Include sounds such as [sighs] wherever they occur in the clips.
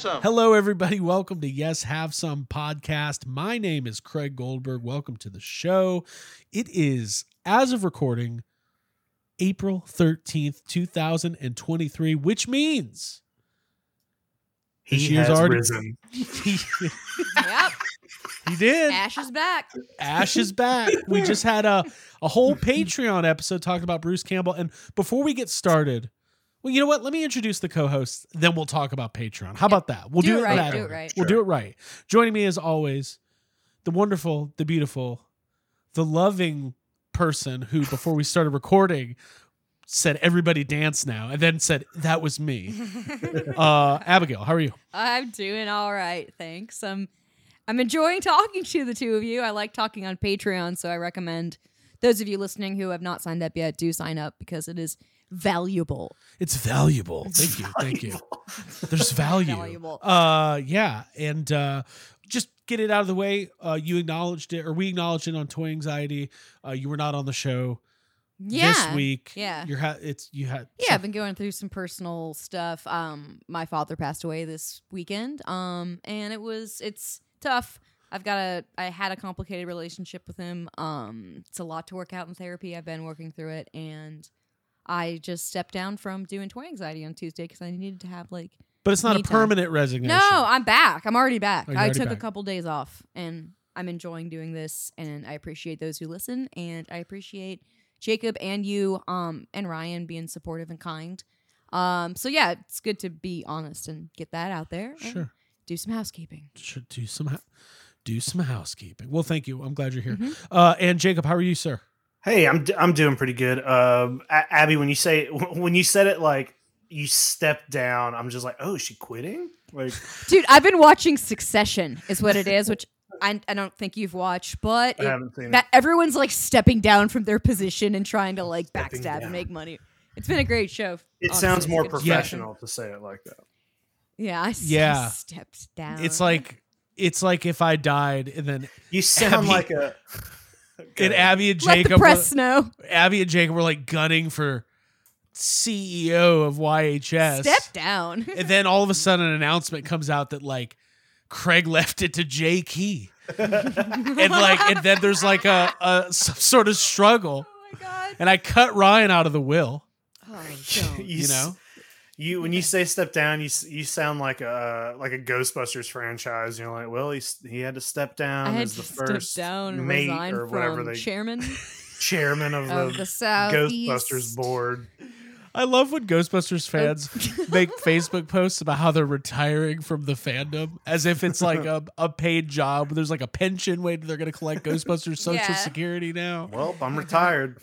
some. Hello, everybody. Welcome to Yes Have Some podcast. My name is Craig Goldberg. Welcome to the show. It is, as of recording, April 13th, 2023, which means this He year's has already- risen. [laughs] Yep. he did. Ash is back. Ash is back. We just had a, a whole [laughs] Patreon episode talking about Bruce Campbell. And before we get started, well, you know what? Let me introduce the co-hosts, then we'll talk about Patreon. How about that? We'll Do do, it right, that do it right. We'll do it right. Joining me as always, the wonderful, the beautiful, the loving person who, before we started recording, said everybody dance now, and then said that was me. [laughs] uh, Abigail, how are you? I'm doing all right, thanks. Um, I'm enjoying talking to the two of you. I like talking on Patreon, so I recommend those of you listening who have not signed up yet do sign up because it is valuable. It's valuable. Thank you. Thank you. There's [laughs] value. Valuable. Uh yeah, and uh just get it out of the way. Uh you acknowledged it or we acknowledged it on Toy Anxiety. Uh you were not on the show Yeah. this week. Yeah. You're ha- it's you had Yeah, I've been going through some personal stuff. Um, my father passed away this weekend. Um, and it was it's tough. I've got a I had a complicated relationship with him. Um, it's a lot to work out in therapy. I've been working through it, and I just stepped down from doing toy anxiety on Tuesday because I needed to have like but it's not a me time. permanent resignation. no, I'm back. I'm already back. Oh, I already took back. a couple days off, and I'm enjoying doing this. And I appreciate those who listen, and I appreciate Jacob and you, um, and Ryan being supportive and kind. Um, so yeah, it's good to be honest and get that out there. Sure. Do some housekeeping. Should do some ha- do some housekeeping. Well, thank you. I'm glad you're here. Mhm. Uh and Jacob, how are you, sir? Hey, I'm d- I'm doing pretty good. Um, A- Abby, when you say [laughs] when you said it like you stepped down, I'm just like, oh, is she quitting? Like, Dude, I've been watching Succession, is what it is, which I, I don't think you've watched, but I it- haven't seen that everyone's like stepping down from their position and trying to like Stepping backstab down. and make money. It's been a great show. it. It honestly. sounds more good discussion. professional to say it like that. Yeah, I, s- I Yeah. stepped down. It's like it's like if I died and then You sound Abby- like a. and Abby and let Jacob the were, press know. Abby and Jacob were like gunning for CEO of YHS. Step down. [laughs] and then all of a sudden an announcement comes out that like Craig left it to Jay Key. [laughs] and like and then there's like a, a some sort of struggle. oh my god. And I cut Ryan out of the will, Oh, [laughs] you know? You when you say step down, you you sound like a like a Ghostbusters franchise. You're like, well, he he had to step down I had as to the first step down mate resign or whatever from they chairman [laughs] [laughs] chairman of, of the, the South. Ghostbusters board. I love when Ghostbusters oh. fans [laughs] make Facebook posts about how they're retiring from the fandom as if it's like a, a paid job. There's like a pension way they're going to collect Ghostbusters Social Yeah. Security now. Well, I'm retired.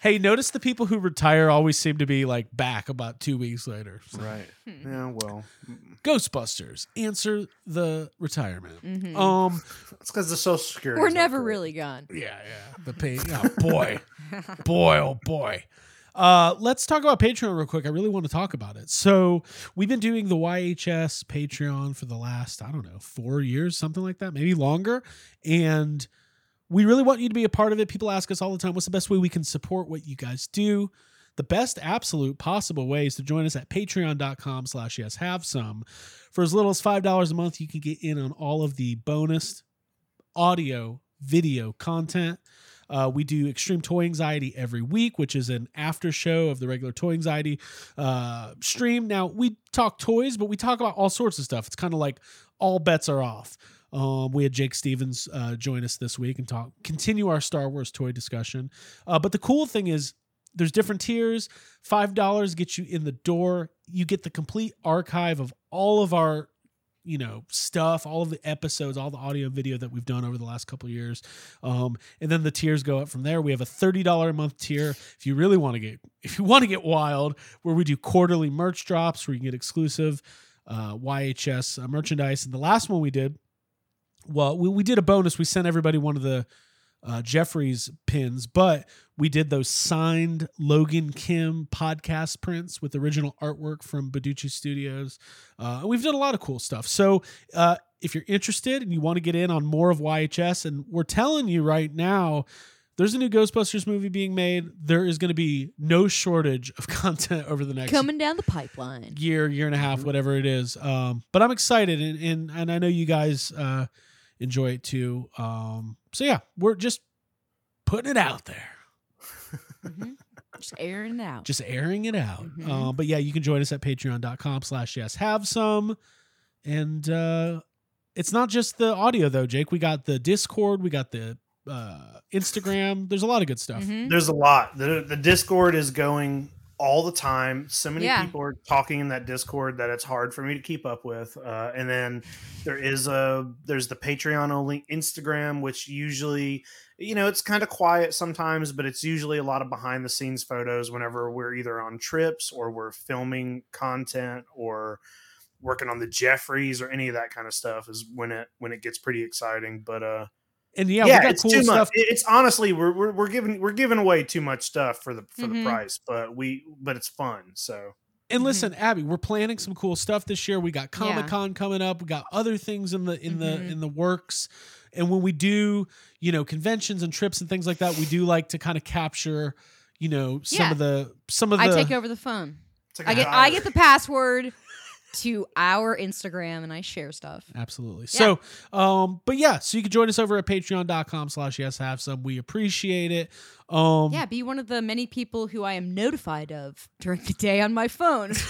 Hey, notice the people who retire always seem to be like back about two weeks later. So, right. Hmm. Yeah. Well, Ghostbusters answer the retirement. Mhm. Um, it's because the Social Security. We're never really gone. yeah, yeah, the pay. Oh boy, [laughs] boy, oh boy. Uh, let's talk about Patreon real quick. I really want to talk about it. So we've been doing the YHS Patreon for the last, I don't know, four years, something like that, maybe longer. And we really want you to be a part of it. People ask us all the time, what's the best way we can support what you guys do? The best absolute possible way is to join us at patreon.com slash yes have some. For as little as $5 a month, you can get in on all of the bonus audio, video content. Uh, we do Extreme Toy Anxiety every week, which is an after show of the regular Toy Anxiety uh, stream. Now, we talk toys, but we talk about all sorts of stuff. It's kind of like all bets are off. Um, we had Jake Stevens uh, join us this week and talk, continue our Star Wars toy discussion. Uh, but the cool thing is, there's different tiers. Five dollars gets you in the door. You get the complete archive of all of our you know stuff all of the episodes all the audio and video that we've done over the last couple years um, and then the tiers go up from there we have a $30 a month tier if you really want to get [laughs] if you want to get wild where we do quarterly merch drops where you can get exclusive uh, yhs uh, merchandise and the last one we did well we, we did a bonus we sent everybody one of the uh, Jeffrey's pins, but we did those signed Logan Kim podcast prints with original artwork from Beducci Studios. Uh, we've done a lot of cool stuff. So uh, if you're interested and you want to get in on more of YHS, and we're telling you right now, there's a new Ghostbusters movie being made. There is going to be no shortage of [laughs] content over the next Coming down the pipeline. year, year and a half, Mhm. whatever it is. Um, but I'm excited, and and, and I know you guys uh, enjoy it too. Um, so yeah, we're just putting it out there, Mhm. Just airing it out. just airing it out. Mhm. Uh, but yeah, you can join us at Patreon.com/slash Yes Have Some, and uh, it's not just the audio though, Jake. We got the Discord, we got the uh, Instagram. There's a lot of good stuff. Mhm. There's a lot. The the Discord is going all the time. So many Yeah. people are talking in that Discord that it's hard for me to keep up with. Uh, and then there is a there's the Patreon only Instagram, which usually you know it's kind of quiet sometimes, but it's usually a lot of behind the scenes photos whenever we're either on trips or we're filming content or working on the Jeffries or any of that kind of stuff is when it when it gets pretty exciting. But uh And yeah, yeah, we got it's cool too stuff. much. It's honestly we're, we're we're giving we're giving away too much stuff for the for Mhm. the price, but we but it's fun. So And Mhm. listen, Abby, we're planning some cool stuff this year. We got Comic Con coming up. We got other things in the in the Mhm. in the works. And when we do, you know, conventions and trips and things like that, we do like to kind of capture, you know, some Yeah. of the some of the I take over the phone. it's like I a get I get the password to our Instagram and I share stuff. Absolutely. Yeah. So, um, but yeah, so you can join us over at patreon.com slash yes have some. We appreciate it. Um Yeah, be one of the many people who I am notified of during the day on my phone. [laughs]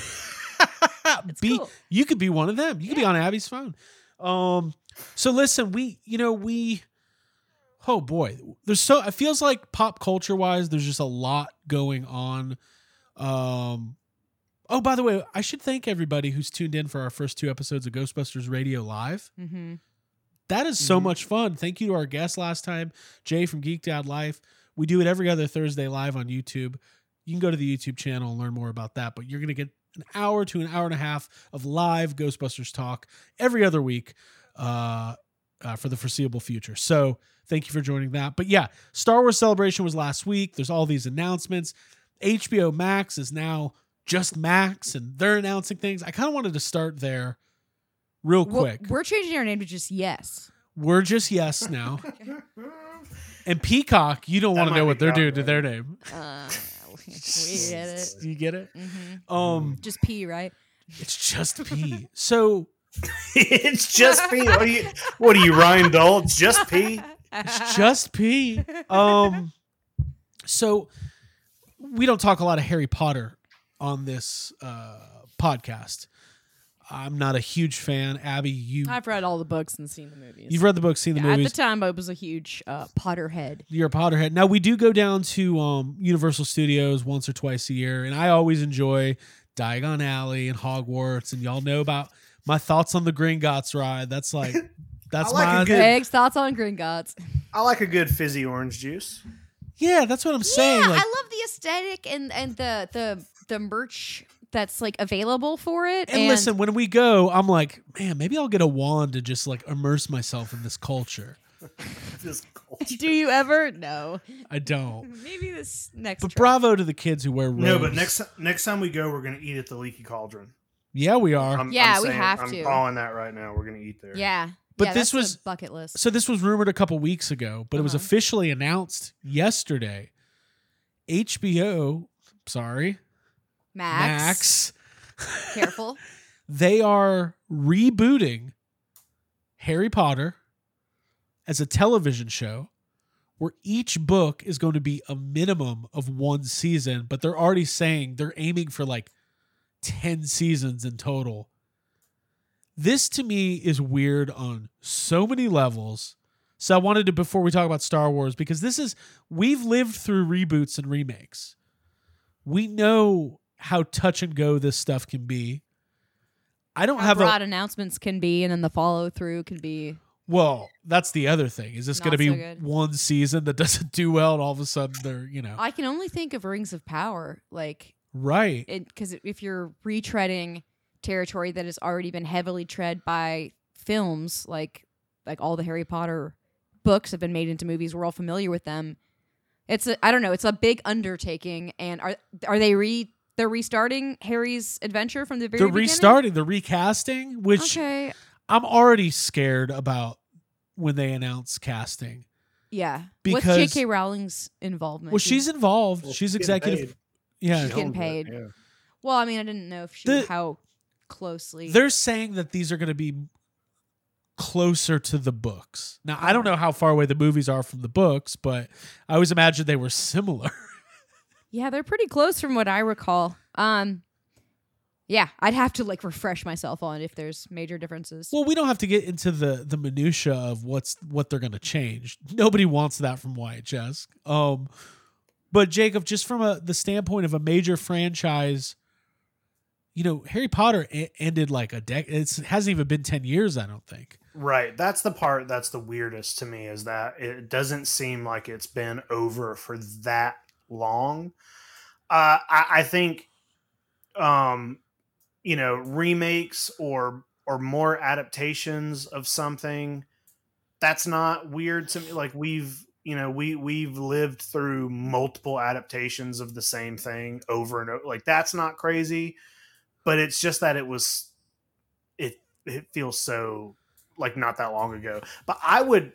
[laughs] be cool. you could be one of them. You could be on Abby's phone. Um so listen, we you know, we oh boy, there's so it feels like pop culture wise, there's just a lot going on. Um Oh, by the way, I should thank everybody who's tuned in for our first two episodes of Ghostbusters Radio Live. hmm That is so Mhm. much fun. Thank you to our guest last time, Jay from Geeked Out Life. We do it every other Thursday live on YouTube. You can go to the YouTube channel and learn more about that, but you're going to get an hour to an hour and a half of live Ghostbusters talk every other week uh, uh, for the foreseeable future. So thank you for joining that. But yeah, Star Wars Celebration was last week. There's all these announcements. HBO Max is now just Max, and they're announcing things. I kind of wanted to start there real Well, quick. we're changing our name to just Yes. We're just yes now. [laughs] And Peacock, you don't want to know what they're doing to their name. Uh, we get it. [laughs] You get it? hmm Um, Just P, right? it's just P. So [laughs] it's just P. What are you what are you, Ryan Dole? It's just P. it's just P. Um, so we don't talk a lot of Harry Potter on this uh podcast. I'm not a huge fan. Abby, you I've read all the books and seen the movies. you've read the book, seen the Yeah, At movies. the time, I was a huge uh, Potterhead. You're a Potterhead. Now we do go down to um, Universal Studios once or twice a year, and I always enjoy Diagon Alley and Hogwarts. And y'all know about my thoughts on the Gringotts ride. That's like [laughs] that's I like a my good- Greg's thoughts on Gringotts. I like a good fizzy orange juice. yeah. That's what I'm saying. yeah, like, I love the aesthetic and and the the the merch that's like available for it. and, listen, when we go, I'm like, man, maybe I'll get a wand to just like immerse myself in this culture. [laughs] This culture. do you ever? No. I don't. Maybe this next. But trip. bravo to the kids who wear robes. No, but next next time we go, we're gonna eat at the Leaky Cauldron. yeah, we are. I'm, Yeah, I'm we saying- have I'm to. calling that right now. We're gonna eat there. Yeah. But Yeah, this that's was- a bucket list. So this was rumored a couple weeks ago, but it was Uh-huh. officially announced yesterday. HBO, sorry, Max. Max, Careful. [laughs] they are rebooting Harry Potter as a television show where each book is going to be a minimum of one season, but they're already saying they're aiming for like 10 seasons in total. This to me is weird on so many levels. So I wanted to before we talk about Star Wars because this is we've lived through reboots and remakes. We know how touch and go this stuff can be. I don't How have broad a announcements can be, and then the follow through can be. well, that's the other thing. Is this going to be so one season that doesn't [laughs] do well and all of a sudden they're, you know, I can only think of Rings of Power, like right. because if you're retreading territory that has already been heavily tread by films, like like all the Harry Potter books have been made into movies, we're all familiar with them. It's a I don't know, it's a big undertaking, and are are they re they're restarting Harry's adventure from the very They're beginning? restarting, they're recasting, which Okay, I'm already scared about when they announce casting. Yeah. Because- What's J.K. Rowling's involvement? Well, she's involved. Well, she's getting executive. paid. Yeah, She's getting paid. yeah. Well, I mean, I didn't know if she The- how closely. they're saying that these are going to be closer to the books. Now, I don't oh. know how far away the movies are from the books, but I always imagined they were similar. [laughs] Yeah, they're pretty close from what I recall. Um, yeah, I'd have to like refresh myself on if there's major differences. well, we don't have to get into the the minutia of what's what they're going to change. Nobody wants that from YHS. Um, but Jacob, just from a the standpoint of a major franchise, you know, Harry Potter e- ended like a decade. It hasn't even been ten years. I don't think. Right. That's the part that's the weirdest to me is that it doesn't seem like it's been over for that long. Uh, I, I think, um, you know, remakes or or more adaptations of something that's not weird to me. Like we've you know we we've lived through multiple adaptations of the same thing over and over. Like that's not crazy, but it's just that it was it it feels so like not that long ago. But I would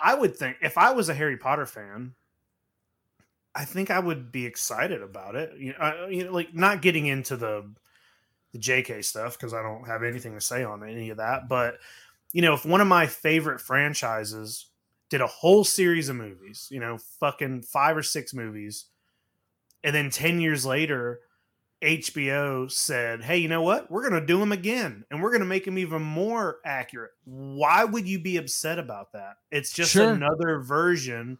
I would think if I was a Harry Potter fan, I think I would be excited about it. You know, I, you know like not getting into the the JK stuff because I don't have anything to say on any of that, but you know, if one of my favorite franchises did a whole series of movies, you know, fucking five or six movies, and then 10 years later HBO said, "Hey, you know what? We're going to do them again, and we're going to make them even more accurate." Why would you be upset about that? It's just Sure. another version.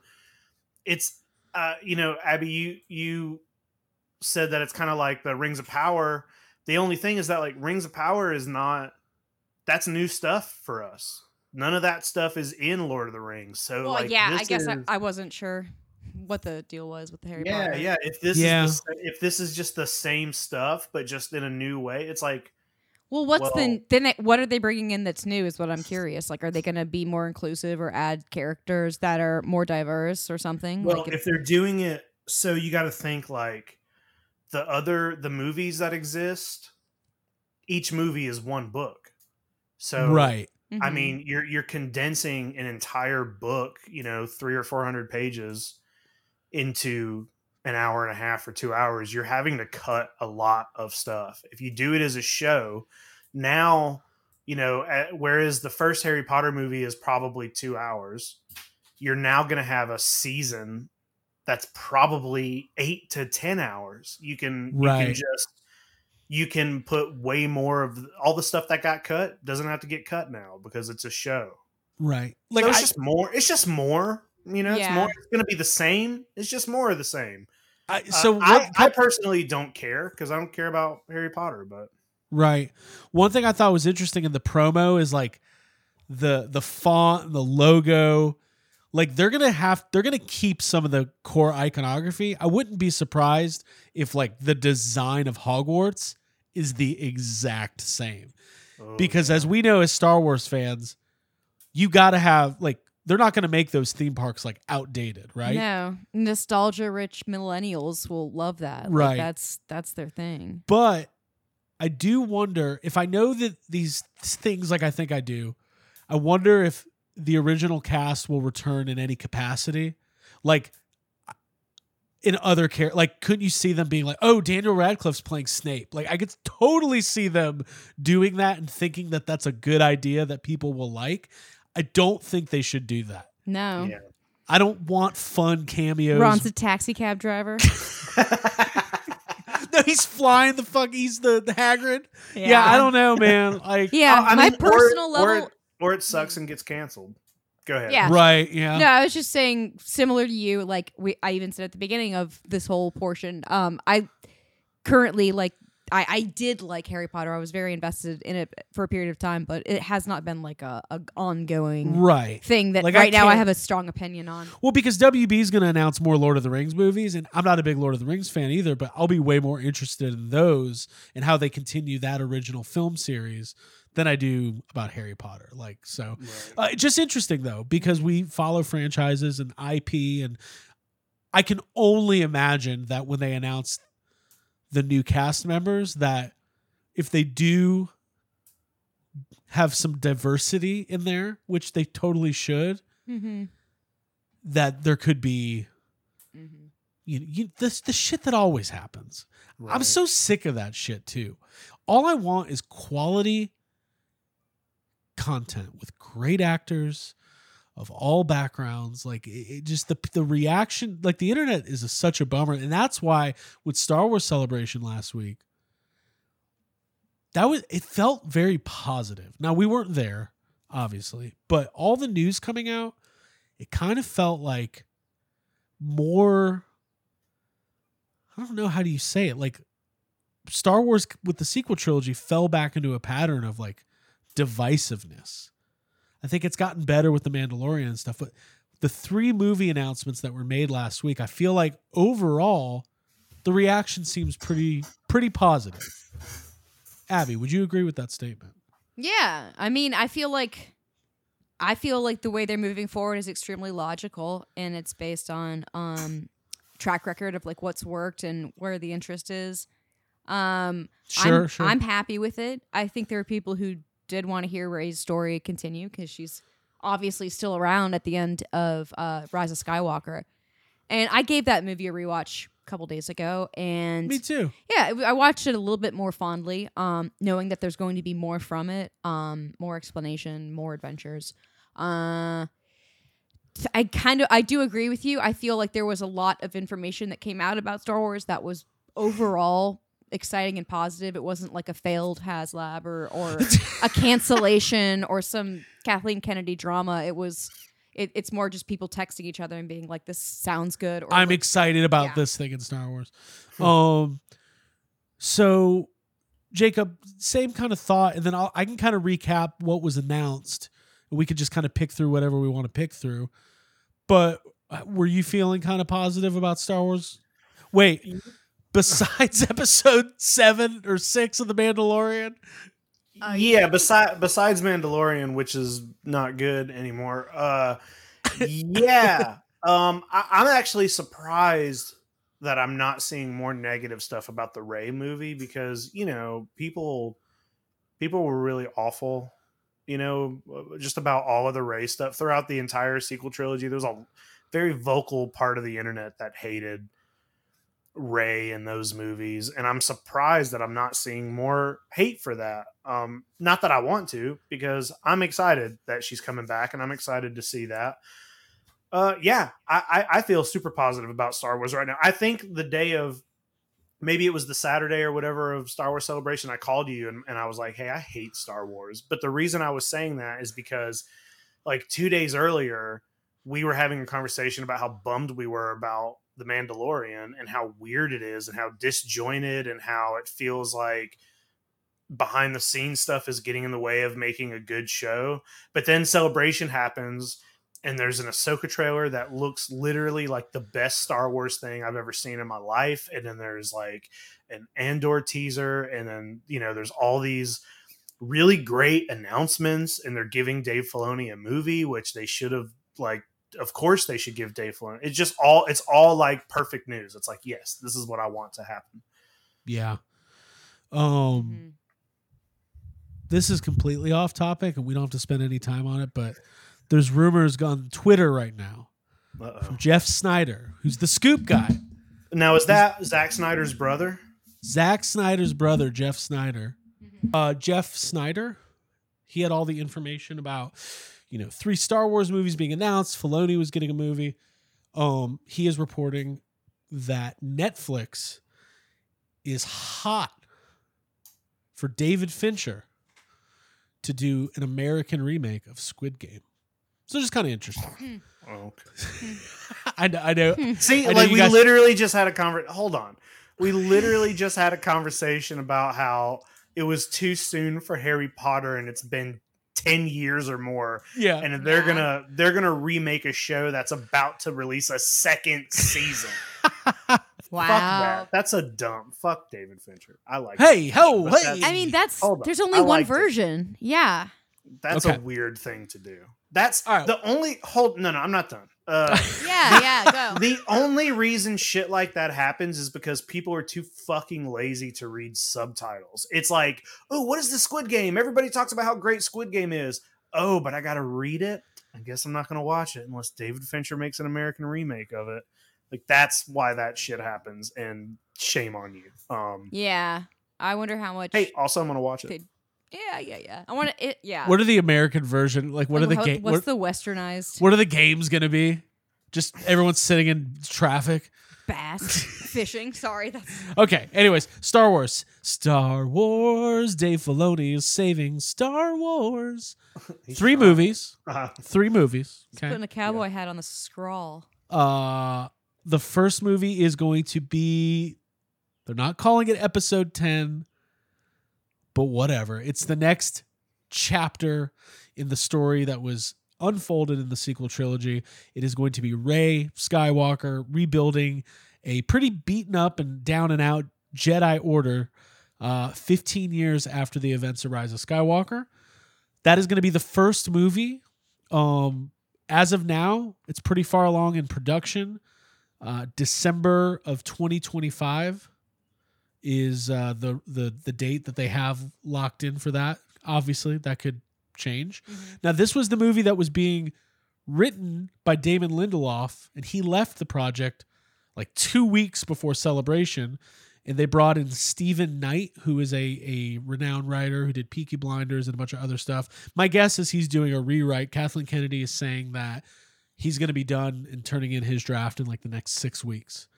It's, uh, you know, Abby, you you said that it's kind of like the Rings of Power. The only thing is that like Rings of Power is not. That's new stuff for us. None of that stuff is in Lord of the Rings. So, well, like, yeah, I guess I, is- I wasn't sure what the deal was with the Harry yeah, Potter. yeah. If this Yeah. is the, if this is just the same stuff but just in a new way, it's like Well, what's Well- the then? It, what are they bringing in that's new? Is what I'm curious. Like, are they going to be more inclusive or add characters that are more diverse or something? well, like, if they're doing it, so you got to think like the other the movies that exist. Each movie is one book, so right. I Mhm. mean, you're you're condensing an entire book, you know, three or four hundred pages into an hour and a half or two hours. You're having to cut a lot of stuff. If you do it as a show, now, you know, whereas the first Harry Potter movie is probably two hours, you're now going to have a season that's probably eight to ten hours. You can you Right. can just you can put way more of all the stuff that got cut doesn't have to get cut now because it's a show. Right. Like Like it's I, just more. It's just more. You know, it's more. It's going to be the same. It's just more of the same. I Uh, so I, what- I personally don't care because I don't care about Harry Potter. But Right. One thing I thought was interesting in the promo is like the the font the logo. Like they're gonna have they're gonna keep some of the core iconography. I wouldn't be surprised if like the design of Hogwarts is the exact same. oh, Because as we know as Star Wars fans, you gotta have like they're not gonna make those theme parks like outdated, right? No, nostalgia rich millennials will love that. Like, Right. that's that's their thing. But I do wonder if I know that these things, like I think I do, I wonder if the original cast will return in any capacity. Like in other care, like couldn't you see them being like, "Oh, Daniel Radcliffe's playing Snape"? Like I could totally see them doing that and thinking that that's a good idea that people will like. I don't think they should do that. No, Yeah. I don't want fun cameos. Ron's a taxi cab driver. [laughs] no, he's flying the fuck. He's the the Hagrid. Yeah, I don't know, man. [laughs] Like, Yeah, I my mean, or- personal or, level. it, or it sucks and gets canceled. Go ahead. Yeah. right? Yeah. No, I was just saying similar to you. Like we, I even said at the beginning of this whole portion. Um, I currently like. I, I did like Harry Potter. I was very invested in it for a period of time, but it has not been like a, a ongoing Right. thing that Like, I right now I have a strong opinion on. Well, because WB is going to announce more Lord of the Rings movies, and I'm not a big Lord of the Rings fan either, but I'll be way more interested in those and how they continue that original film series than I do about Harry Potter. Like, so Right. uh, just interesting though, because we follow franchises and IP, and I can only imagine that when they announce the new cast members, that if they do have some diversity in there, which they totally should, Mm-hmm. that there could be Mhm. you, you this the shit that always happens. I'm so sick of that shit too. All I want is quality content with great actors of all backgrounds. Like it, it just the the reaction, like the internet is a, such a bummer, and that's why with Star Wars Celebration last week, that was it felt very positive. Now we weren't there, obviously, but all the news coming out, it kind of felt like more. I don't know how do you say it. Like Star Wars with the sequel trilogy fell back into a pattern of like divisiveness. I think it's gotten better with the Mandalorian and stuff, but the three movie announcements that were made last week, I feel like overall the reaction seems pretty pretty positive. Abby, would you agree with that statement? Yeah, I mean, I feel like I feel like the way they're moving forward is extremely logical, and it's based on um track record of like what's worked and where the interest is. Um, Sure, I'm, sure. I'm happy with it. I think there are people who did want to hear Rey's story continue because she's obviously still around at the end of uh, Rise of Skywalker, and I gave that movie a rewatch a couple days ago, and Me too. yeah, I watched it a little bit more fondly, um, knowing that there's going to be more from it, um, more explanation, more adventures. Uh, I kind of I do agree with you. I feel like there was a lot of information that came out about Star Wars that was overall exciting and positive. It wasn't like a failed HasLab or or [laughs] a cancellation or some Kathleen Kennedy drama. It was. It, it's more just people texting each other and being like, "This sounds good." Or I'm like, excited about yeah. this thing in Star Wars. um, so Jacob, same kind of thought, and then I'll, I can kind of recap what was announced. We could just kind of pick through whatever we want to pick through. But uh, were you feeling kind of positive about Star Wars? Wait, besides [laughs] Episode Seven or Six of The Mandalorian, Uh, yeah, besides besides Mandalorian, which is not good anymore. Uh, yeah, [laughs] um, I, I'm actually surprised that I'm not seeing more negative stuff about the Rey movie because you know people people were really awful. You know, just about all of the Rey stuff throughout the entire sequel trilogy. There was a very vocal part of the internet that hated Rey in those movies, and I'm surprised that I'm not seeing more hate for that. Um, not that I want to, because I'm excited that she's coming back, and I'm excited to see that. Uh, yeah, I, I I feel super positive about Star Wars right now. I think the day of maybe it was the Saturday or whatever of Star Wars Celebration, I called you and, and I was like, hey, I hate Star Wars. But the reason I was saying that is because like two days earlier, we were having a conversation about how bummed we were about the Mandalorian and how weird it is and how disjointed and how it feels like behind the scenes stuff is getting in the way of making a good show. But then celebration happens and there's an Ahsoka trailer that looks literally like the best Star Wars thing I've ever seen in my life. And then there's like an Andor teaser, and then you know there's all these really great announcements, and they're giving Dave Filoni a movie, which they should have like. Of course, they should give Dave Filoni. It's just all. It's all like perfect news. It's like yes, this is what I want to happen. yeah. Um. Mhm. this is completely off topic and we don't have to spend any time on it, but there's rumors on Twitter right now Uh-oh. from Jeff Sneider, who's the scoop guy. Now is that Zack Snyder's brother? Zack Snyder's brother, Jeff Sneider. Uh, Jeff Sneider, he had all the information about, you know, three Star Wars movies being announced. Filoni was getting a movie. Um, he is reporting that Netflix is hot for David Fincher to do an American remake of Squid Game. So just kind of interesting. Oh, okay. [laughs] I, know- I know. See, I know like we guys- literally just had a conversation. Hold on, we literally just had a conversation about how it was too soon for Harry Potter, and it's been ten years or more, Yeah. and they're Yeah. gonna they're gonna remake a show that's about to release a second season. [laughs] Wow. Fuck that. That's a dump. Fuck David Fincher. I like. Hey, David ho, hey. I mean, that's Hold on. there's I only one liked it. version. Yeah. That's Okay. a weird thing to do. That's All right. the only hold. No, no, I'm not done. Uh, [laughs] Yeah, yeah, go. [laughs] the only reason shit like that happens is because people are too fucking lazy to read subtitles. It's like, oh, what is the Squid Game? Everybody talks about how great Squid Game is. oh, but I got to read it. I guess I'm not going to watch it unless David Fincher makes an American remake of it. Like that's why that shit happens, and shame on you. Um, Yeah. I wonder how much. hey, also I'm going to watch it. They- yeah, yeah, yeah. I want to. It, yeah. What are the American version? Like, what Like, are the games? game? What's What, the westernized what are the games gonna be? Just everyone's sitting in traffic. bass [laughs] fishing? Sorry, that's Okay. Anyways, Star Wars. Star Wars. Dave Filoni is saving Star Wars. [laughs] Three trying. movies. Uh, Three movies. putting a cowboy hat on the scrawl. Uh, the first movie is going to be. They're not calling it Episode Ten, but whatever. It's the next chapter in the story that was unfolded in the sequel trilogy. It is going to be Rey Skywalker rebuilding a pretty beaten up and down and out Jedi Order uh, 15 years after the events of Rise of Skywalker. That is going to be the first movie. Um, as of now, it's pretty far along in production. Uh, December of 2025 is uh, the the the date that they have locked in for that. Obviously, that could change. Now, this was the movie that was being written by Damon Lindelof, and he left the project like two weeks before Celebration. And they brought in Steven Knight, who is a, a renowned writer who did Peaky Blinders and a bunch of other stuff. My guess is he's doing a rewrite. Kathleen Kennedy is saying that he's going to be done and turning in his draft in like the next six weeks.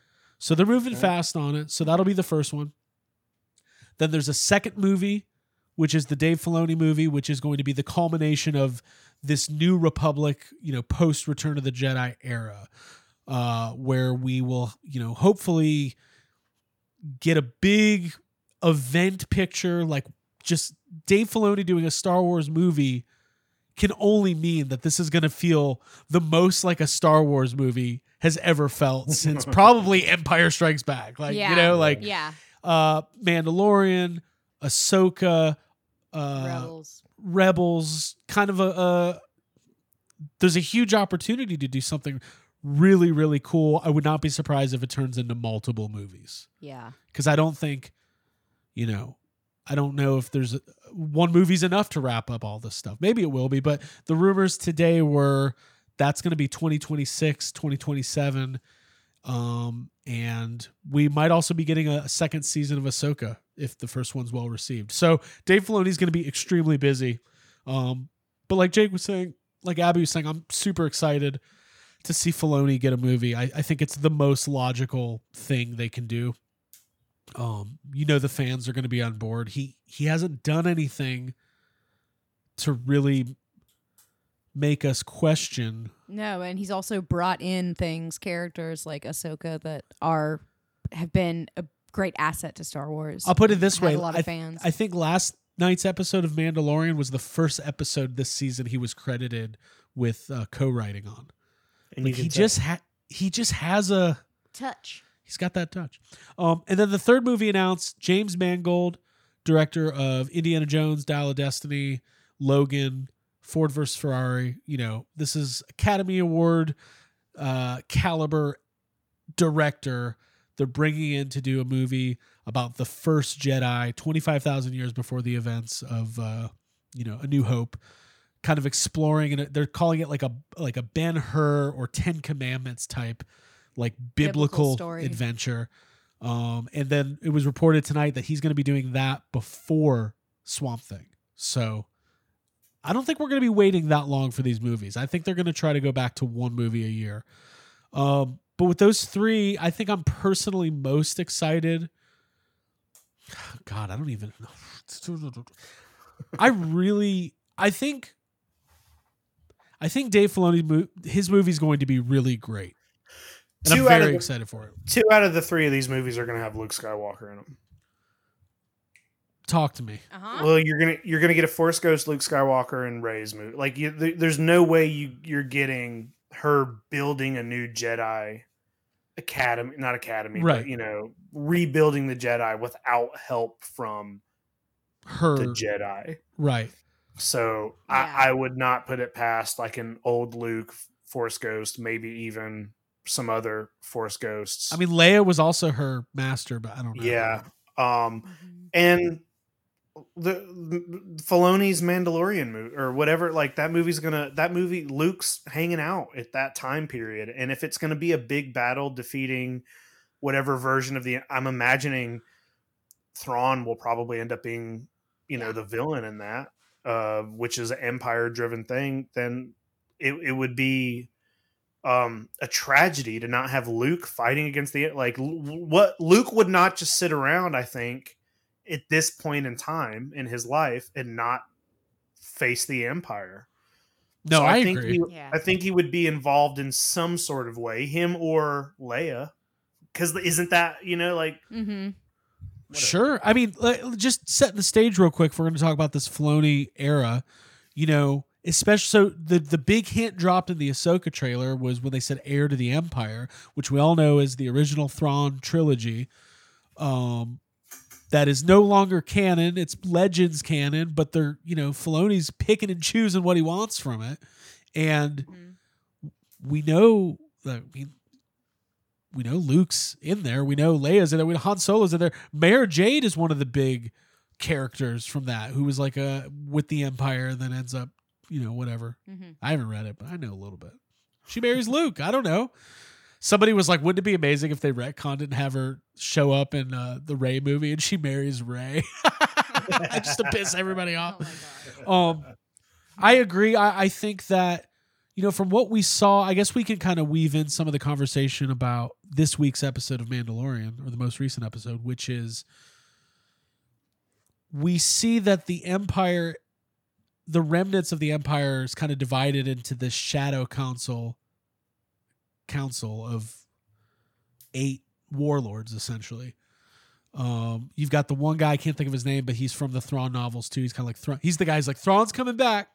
So they're moving Okay. fast on it. So that'll be the first one. Then there's a second movie, which is the Dave Filoni movie, which is going to be the culmination of this new Republic, you know, post Return of the Jedi era, uh, where we will, you know, hopefully get a big event picture, like just Dave Filoni doing a Star Wars movie can only mean that this is going to feel the most like a Star Wars movie has ever felt [laughs] since probably Empire Strikes Back. Like, yeah, you know, like yeah, uh Mandalorian, Ahsoka, uh rebels. Rebels, kind of a, a there's a huge opportunity to do something really really cool. I would not be surprised if it turns into multiple movies Yeah, cuz I don't think you know, I don't know if there's a, one movie's enough to wrap up all this stuff. Maybe it will be, but the rumors today were that's going to be 2026, 2027 um, and we might also be getting a second season of Ahsoka if the first one's well received. So Dave Filoni's going to be extremely busy. Um, but like Jake was saying, like Abby was saying, I'm super excited to see Filoni get a movie. I, I think it's the most logical thing they can do. Um, you know the fans are going to be on board. He he hasn't done anything to really make us question no, and he's also brought in things, characters like Ahsoka that are have been a great asset to Star Wars. I'll put it this way. a lot of I, fans. I think last night's episode of Mandalorian was the first episode this season he was credited with uh, co-writing on. and Like you he just ha- he just has a Touch. he's got that touch. Um, and then the third movie announced James Mangold, director of Indiana Jones, Dial of Destiny, Logan, Ford versus Ferrari. You know, this is Academy Award uh, caliber director. They're bringing in to do a movie about the first Jedi, twenty five thousand years before the events of uh, you know A New Hope. Kind of exploring, and they're calling it like a like a Ben Hur or Ten Commandments type, like Biblical biblical, story. adventure. Um, and then it was reported tonight that he's going to be doing that before Swamp Thing. So I don't think we're going to be waiting that long for these movies. I think they're going to try to go back to one movie a year. Um, but with those three, I think I'm personally most excited. [sighs] God, I don't even know. I really, I think, I think Dave Filoni, his movie's going to be really great. And Two I'm very the- excited for it. two out of the three of these movies are going to have Luke Skywalker in them. Talk to me. Uh huh. Well, you're gonna you're gonna get a Force Ghost Luke Skywalker and Rey's movie. Like, you, th- there's no way you you're getting her building a new Jedi academy, not academy, Right. but you know, rebuilding the Jedi without help from Her the Jedi. right. So Yeah. I, I would not put it past like an old Luke Force Ghost, maybe even some other Force Ghosts. I mean, Leia was also her master, but I don't know. yeah. Um, Mhm. and the Filoni's Mandalorian movie or whatever. Like that movie's gonna that movie Luke's hanging out at that time period, and if it's gonna be a big battle defeating whatever version of the, I'm imagining Thrawn will probably end up being you know Yeah. the villain in that, uh, which is an empire driven thing. Then it it would be um a tragedy to not have Luke fighting against the like l- what Luke would not just sit around I think at this point in time in his life and not face the empire. No, So I, think agree. He, Yeah. I think he would be involved in some sort of way, him or Leia, because isn't that you know like Mm-hmm. Sure. I mean, just set the stage real quick. If we're going to talk about this Filoni era, you know, especially so the the big hint dropped in the Ahsoka trailer was when they said heir to the Empire, which we all know is the original Thrawn trilogy. Um, that is no longer canon. It's Legends canon, but they're you know Filoni's picking and choosing what he wants from it, and we know I mean, we know Luke's in there. We know Leia's in there. We know Han Solo's in there. Mara Jade is one of the big characters from that, who was like a with the Empire and then ends up, you know, whatever. Mm-hmm. I haven't read it, but I know a little bit. She marries Luke. I don't know. Somebody was like, "Wouldn't it be amazing if they retconned and have her show up in uh, the Rey movie and she marries Rey, [laughs] just to piss everybody Oh off?" god. um i agree I, I think that you know from what we saw i guess we can kind of weave in some of the conversation about this week's episode of mandalorian or the most recent episode which is we see that the empire the remnants of the empire is kind of divided into this shadow council council of eight warlords essentially um, you've got the one guy I can't think of his name, but he's from the Thrawn novels too. He's kind of like Thrawn. He's the guy's like Thrawn's coming back.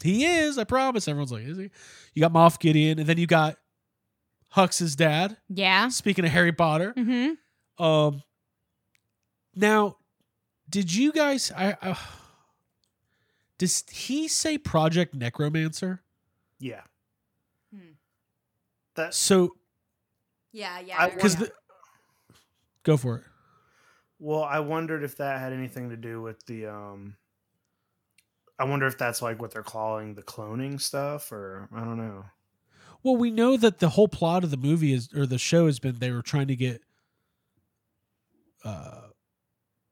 He is, I promise. Everyone's like, is he? You got Moff Gideon, and then you got Hux's dad. Yeah. Speaking of Harry Potter, Mm-hmm. um, now, did you guys? I uh, does he say Project Necromancer? yeah. That So, Yeah, yeah. I- I read because that. the go for it. well, I wondered if that had anything to do with the um. I wonder if that's like what they're calling the cloning stuff, or I don't know. Well, we know that the whole plot of the movie is or the show has been they were trying to get uh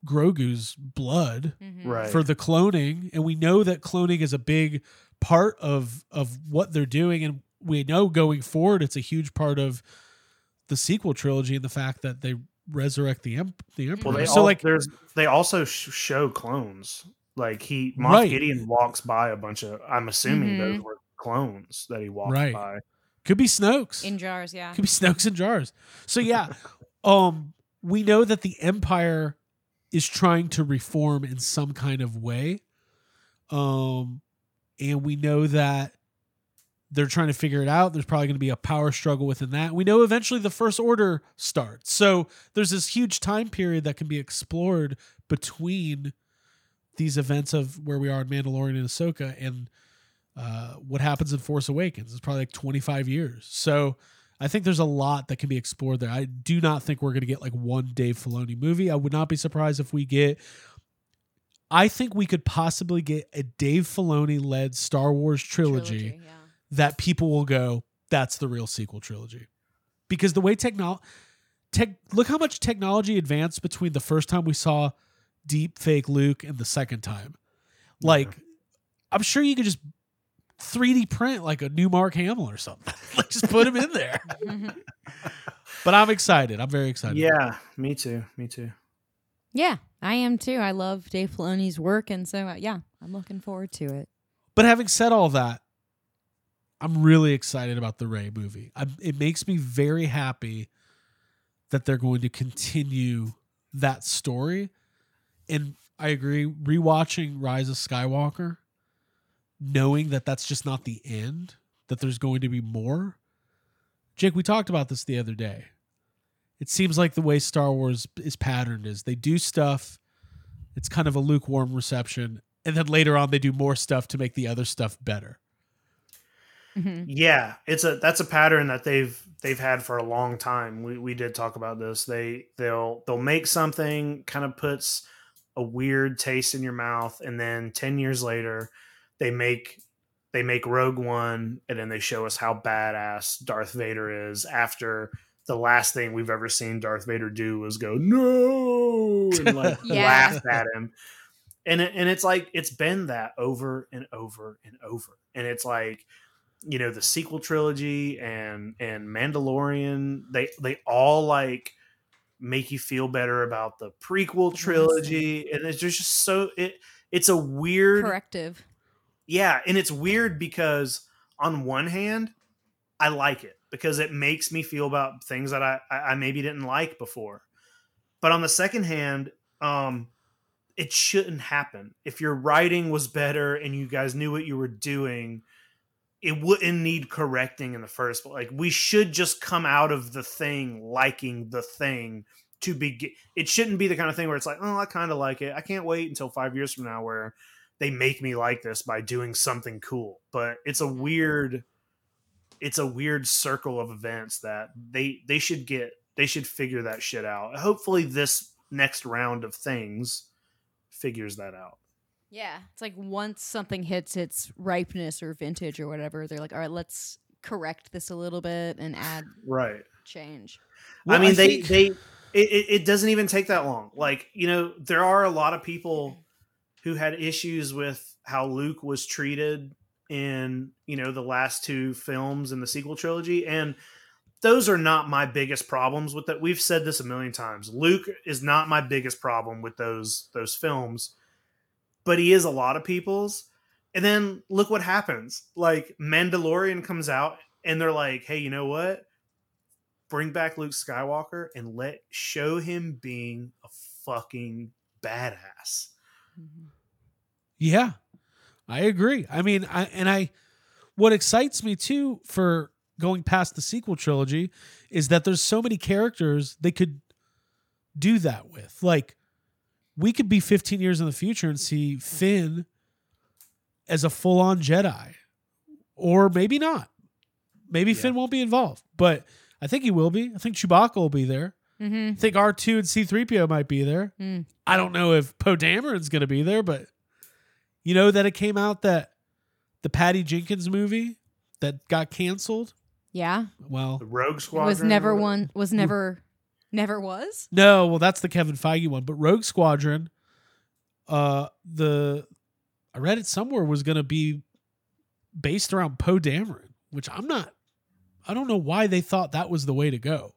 Grogu's blood Mhm. Right. for the cloning and we know that cloning is a big part of of what they're doing and we know going forward it's a huge part of the sequel trilogy and the fact that they resurrect the emp- the emperor. Well, they so all, like there's they also sh- show clones. Like he Moff Right. Gideon walks by a bunch of. I'm assuming those Mhm. were clones that he walked Right. by. could be Snokes. in jars. Yeah. Could be Snokes in jars. So yeah, [laughs] um, we know that the Empire is trying to reform in some kind of way, um, and we know that they're trying to figure it out. There's probably going to be a power struggle within that. We know eventually the First Order starts. So there's this huge time period that can be explored between these events of where we are in Mandalorian and Ahsoka and uh, what happens in Force Awakens. It's probably like 25 years. So I think there's a lot that can be explored there. I do not think we're going to get like one Dave Filoni movie. I would not be surprised if we get. I think we could possibly get a Dave Filoni led Star Wars trilogy, yeah. That people will go, that's the real sequel trilogy. Because the way technology, tech, look how much technology advanced between the first time we saw deep fake Luke and the second time. Like, I'm sure you could just 3D print like a new Mark Hamill or something. [laughs] like, just put him in there. [laughs] But I'm excited. I'm very excited. Yeah, me too. Me too. yeah, I am too. I love Dave Filoni's work, and so uh, yeah, I'm looking forward to it. But having said all that, I'm really excited about the Rey movie. i it makes me very happy that they're going to continue that story. And I agree, rewatching Rise of Skywalker, knowing that that's just not the end, that there's going to be more. Jake, we talked about this the other day. It seems like the way Star Wars is patterned is they do stuff, it's kind of a lukewarm reception, and then later on they do more stuff to make the other stuff better. Mhm. Yeah, it's a that's a pattern that they've they've had for a long time. We we did talk about this. They they'll they'll make something kind of puts a weird taste in your mouth, and then ten years later, they make they make Rogue One, and then they show us how badass Darth Vader is after the last thing we've ever seen Darth Vader do was go no and like [laughs] Yeah. laugh at him. And it, and it's like it's been that over and over and over. And it's like you know the sequel trilogy and and Mandalorian they they all like make you feel better about the prequel trilogy and it's just so it it's a weird Corrective. yeah, and it's weird because on one hand, I like it because it makes me feel about things that I, I I maybe didn't like before. But on the second hand, um, it shouldn't happen. If your writing was better and you guys knew what you were doing, it wouldn't need correcting in the first place. Like we should just come out of the thing liking the thing to begin. It shouldn't be the kind of thing where it's like, oh, I kind of like it. I can't wait until five years from now where they make me like this by doing something cool. But it's a weird, it's a weird circle of events that they they should get. They should figure that shit out. Hopefully, this next round of things figures that out. Yeah. It's like once something hits its ripeness or vintage or whatever, they're like, all right, let's correct this a little bit and add Right. change. I mean, they think- they it, it, it doesn't even take that long. Like you know, there are a lot of people who had issues with how Luke was treated in you know the last two films in the sequel trilogy, and those are not my biggest problems with that. We've said this a million times. Luke is not my biggest problem with those those films, but he is a lot of people's. And then look what happens. Like Mandalorian comes out and they're like, "Hey, you know what? bring back Luke Skywalker and let show him being a fucking badass. Mm-hmm. Yeah, I agree. I mean, I and I, what excites me too for going past the sequel trilogy is that there's so many characters they could do that with. Like, we could be 15 years in the future and see Finn as a full on Jedi, or maybe not. Maybe Yeah. Finn won't be involved, but I think he will be. I think Chewbacca will be there. Mm-hmm. I think R2 and C3PO might be there. Mm. I don't know if Poe Dameron's going to be there, but you know that it came out that the Patty Jenkins movie that got canceled. Yeah. Well, The Rogue It Squadron was never one was never never was? no, well that's the Kevin Feige one, but Rogue Squadron, uh, the I read it somewhere was going to be based around Poe Dameron, which I'm not. I don't know why they thought that was the way to go.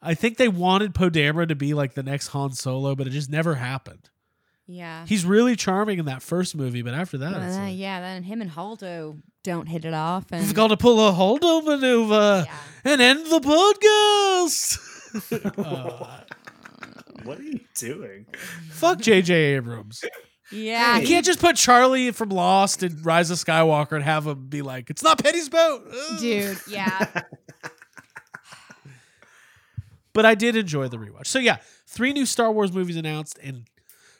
I think they wanted Poe Dameron to be like the next Han Solo, but it just never happened. Yeah. He's really charming in that first movie, but after that, uh, like, yeah, then him and Holdo don't hit it off and He's going to pull a holdo maneuver Yeah. and end the podcast. [laughs] Uh, [laughs] What are you doing? fuck J.J. Abrams. Yeah. You can't just put Charlie from Lost and Rise of Skywalker and have him be like, "It's not Penny's boat, Ugh." Dude, yeah. [laughs] But I did enjoy the rewatch. So yeah, three new Star Wars movies announced, and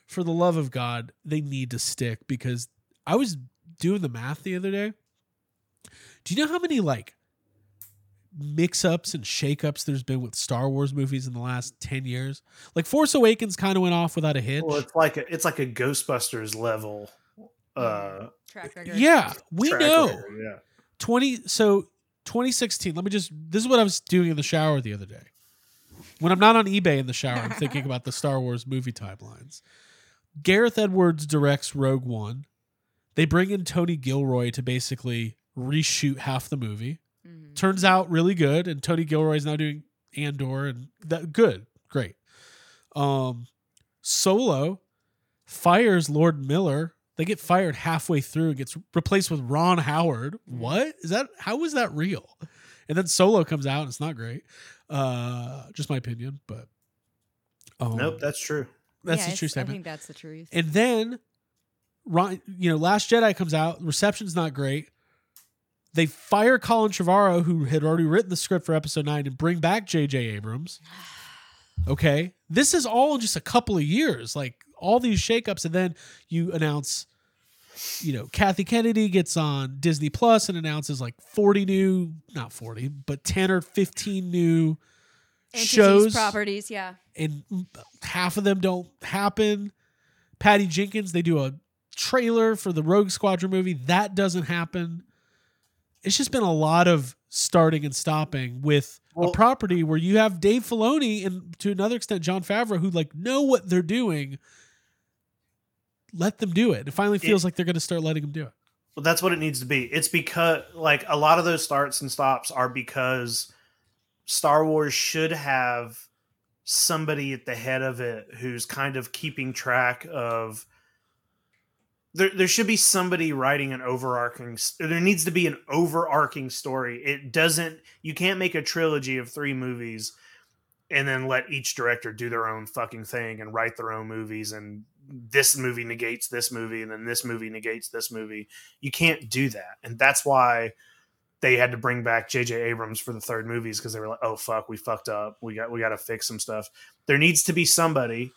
for the love of God, they need to stick because I was doing the math the other day. Do you know how many like mix-ups and shake-ups there's been with Star Wars movies in the last ten years? Like Force Awakens kind of went off without a hitch. Well, it's like a it's like a Ghostbusters level. Uh, Track record. yeah, we track know. record, Yeah. 20 so 2016 let me just this is what i was doing in the shower the other day when i'm not on ebay in the shower i'm thinking [laughs] about the star wars movie timelines gareth edwards directs rogue one they bring in tony gilroy to basically reshoot half the movie. Turns out really good and tony gilroy is now doing andor and that good great um solo fires lord miller they get fired halfway through and gets replaced with ron howard what is that how is that real and then solo comes out and it's not great uh just my opinion but um, Nope, that's true. that's Yeah, the true statement. I think that's the truth. and then, Ron, you know, Last Jedi comes out. Reception's not great. They fire Colin Trevorrow, who had already written the script for Episode Nine, and bring back J.J. Abrams. Okay, this is all just a couple of years. Like all these shakeups, and then you announce, you know, Kathy Kennedy gets on Disney Plus and announces like forty new, not forty, but ten or fifteen new Entities, shows properties, yeah. and half of them don't happen. Patty Jenkins, they do a trailer for the Rogue Squadron movie. That doesn't happen. It's just been a lot of starting and stopping with Well- a property where you have Dave Filoni and to another extent Jon Favreau who like know what they're doing. Let them do it. It finally feels like they're going to start letting them do it. Well, that's what it needs to be. It's because like a lot of those starts and stops are because Star Wars should have somebody at the head of it who's kind of keeping track of there, there should be somebody writing an overarching there needs to be an overarching story. It doesn't you can't make a trilogy of three movies and then let each director do their own fucking thing and write their own movies and this movie negates this movie and then this movie negates this movie. You can't do that. And that's why they had to bring back jj abrams for the third movies because they were like oh fuck we fucked up. We got we got to fix some stuff. There needs to be somebody